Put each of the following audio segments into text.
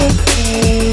Hey,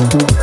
Mm-hmm.